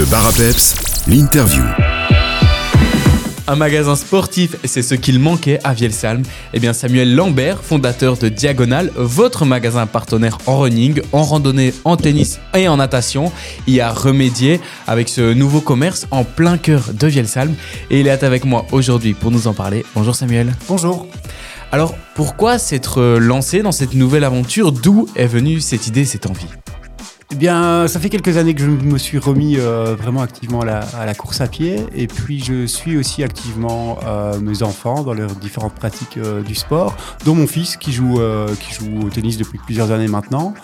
Le bar à peps, l'interview. Un magasin sportif, c'est ce qu'il manquait à Vielsalm. Eh bien, Samuel Lambert, fondateur de Diagonal, votre magasin partenaire en running, en randonnée, en tennis et en natation, y a remédié avec ce nouveau commerce en plein cœur de Vielsalm. Et il est avec moi aujourd'hui pour nous en parler. Bonjour Samuel. Bonjour. Alors, pourquoi s'être lancé dans cette nouvelle aventure? D'où est venue cette idée, cette envie? Eh bien, ça fait quelques années que je me suis remis euh, vraiment activement à la, course à pied. Et puis, je suis aussi activement euh, mes enfants dans leurs différentes pratiques euh, du sport, dont mon fils qui joue, qui joue au tennis depuis plusieurs années maintenant.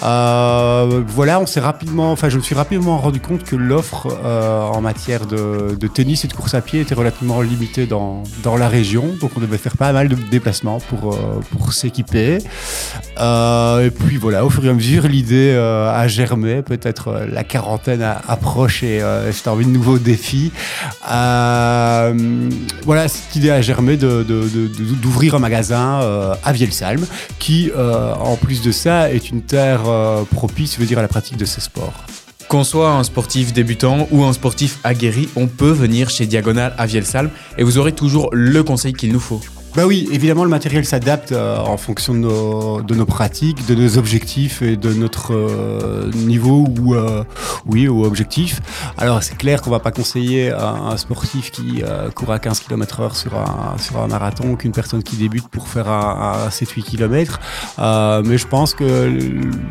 Voilà, on s'est rapidement, enfin, je me suis rapidement rendu compte que l'offre en matière de, de, tennis et de course à pied était relativement limitée dans, dans la région. Donc, on devait faire pas mal de déplacements pour, pour s'équiper. et puis, voilà, au fur et à mesure, l'idée a germé, peut-être euh, la quarantaine approche et euh, j'ai envie de nouveaux défis. Euh, voilà, cette idée a germé d'ouvrir de, un magasin à Vielsalm qui, en plus de ça, est une terre propice, je veux dire, à la pratique de ces sports. Qu'on soit un sportif débutant ou un sportif aguerri, on peut venir chez Diagonal à Vielsalm et vous aurez toujours le conseil qu'il nous faut. Bah oui, évidemment, le matériel s'adapte euh, en fonction de nos, de nos, pratiques, de nos objectifs et de notre euh, niveau ou euh, oui ou objectif. Alors c'est clair qu'on va pas conseiller un sportif qui euh, court à 15 km/h sur un sur un marathon qu'une personne qui débute pour faire un, un 7-8 km. mais je pense que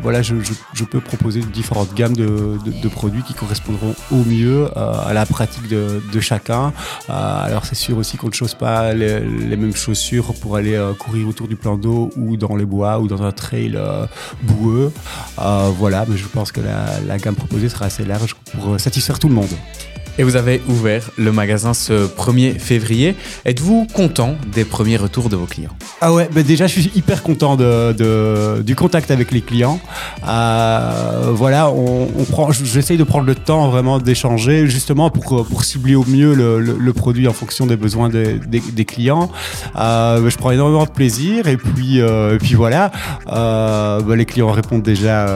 voilà, je, je, je, peux proposer différentes gammes de, de, de, produits qui correspondront au mieux à la pratique de, de chacun. alors c'est sûr aussi qu'on ne chose pas les, les mêmes choses pour aller euh, courir autour du plan d'eau ou dans les bois ou dans un trail euh, boueux. Euh, voilà, mais je pense que la gamme proposée sera assez large pour satisfaire tout le monde. Et vous avez ouvert le magasin ce 1er février. Êtes-vous content des premiers retours de vos clients? Ah ouais, bah déjà je suis hyper content de, du contact avec les clients. Euh, voilà, on, prend, j'essaye de prendre le temps vraiment d'échanger justement pour, pour cibler au mieux le, produit en fonction des besoins des, clients. Euh, je prends énormément de plaisir et puis, euh, et puis voilà, bah les clients répondent déjà,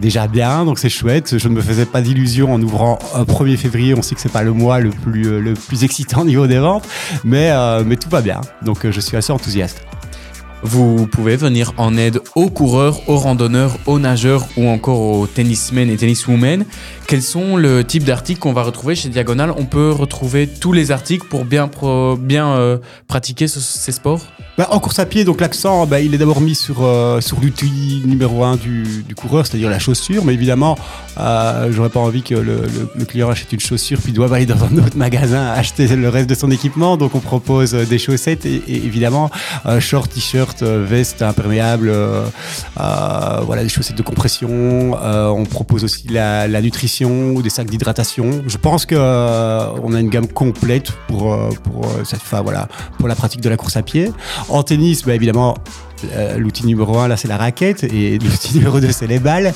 déjà bien, donc c'est chouette. Je ne me faisais pas d'illusions en ouvrant un 1er février. On sait que c'est pas le mois le plus, euh, le plus excitant au niveau des ventes, mais, euh, mais tout va bien. Donc euh, je suis assez enthousiaste. Vous pouvez venir en aide aux coureurs, aux randonneurs, aux nageurs ou encore aux tennismen et tenniswomen. Quels sont le type d'articles qu'on va retrouver chez Diagonal? On peut retrouver tous les articles pour bien, bien euh, pratiquer ce, ces sports? Bah, En course à pied, donc l'accent, bah, il est d'abord mis sur, euh, sur l'outil numéro un du, du coureur, c'est-à-dire la chaussure. Mais évidemment, euh, j'aurais pas envie que le, client achète une chaussure puis doive aller dans un autre magasin acheter le reste de son équipement. Donc on propose des chaussettes et, et évidemment euh, short, t-shirt, veste imperméable, euh, voilà des chaussettes de compression. on propose aussi la, la nutrition ou des sacs d'hydratation. Je pense que euh, on a une gamme complète pour euh, pour cette enfin, voilà pour la pratique de la course à pied. En tennis, bah, évidemment euh, l'outil numéro 1 là c'est la raquette et l'outil numéro 2 c'est les balles.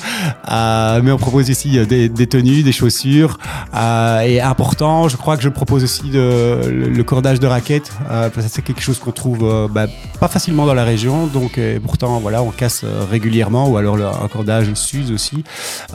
Euh, mais on propose ici des, des tenues des chaussures. Euh, et important je crois que je propose aussi de, le, cordage de raquette. Euh, c'est quelque chose qu'on trouve euh, bah, pas facilement dans la région. Donc pourtant voilà on casse régulièrement ou alors un cordage s'use aussi.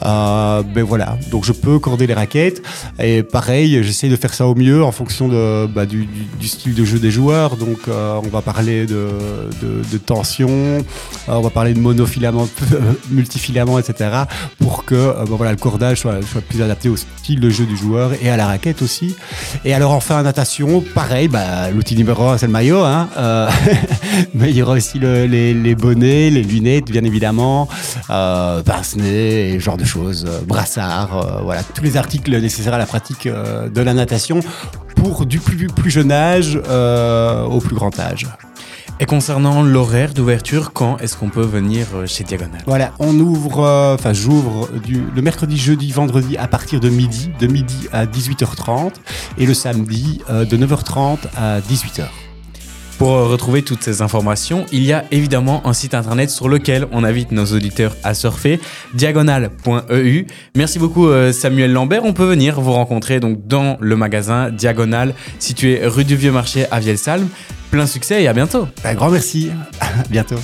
Mais voilà. Donc je peux corder les raquettes. Et pareil j'essaie de faire ça au mieux en fonction bah, du, style de jeu des joueurs. Donc on va parler de tension on va parler de monofilament, multifilament, etc. pour que euh, bon, voilà, le cordage soit, plus adapté au style de jeu du joueur et à la raquette aussi. Et alors enfin en natation, pareil, bah, l'outil numéro un c'est le maillot, hein, euh, mais il y aura aussi le, les, bonnets, les lunettes bien évidemment, euh, pince-nez genre de choses, euh, brassard, euh, voilà, tous les articles nécessaires à la pratique euh, de la natation pour du plus jeune âge au plus grand âge. Et concernant l'horaire d'ouverture, quand est-ce qu'on peut venir chez Diagonal Voilà, on ouvre, enfin euh, j'ouvre le mercredi, jeudi, vendredi à partir de midi, de midi à 18h30 et le samedi euh, de 9h30 à 18h. Pour retrouver toutes ces informations, il y a évidemment un site internet sur lequel on invite nos auditeurs à surfer, diagonal.eu. Merci beaucoup Samuel Lambert. On peut venir vous rencontrer donc dans le magasin Diagonal situé rue du Vieux Marché à Vielsalm. Plein succès et à bientôt. Un grand merci. À bientôt.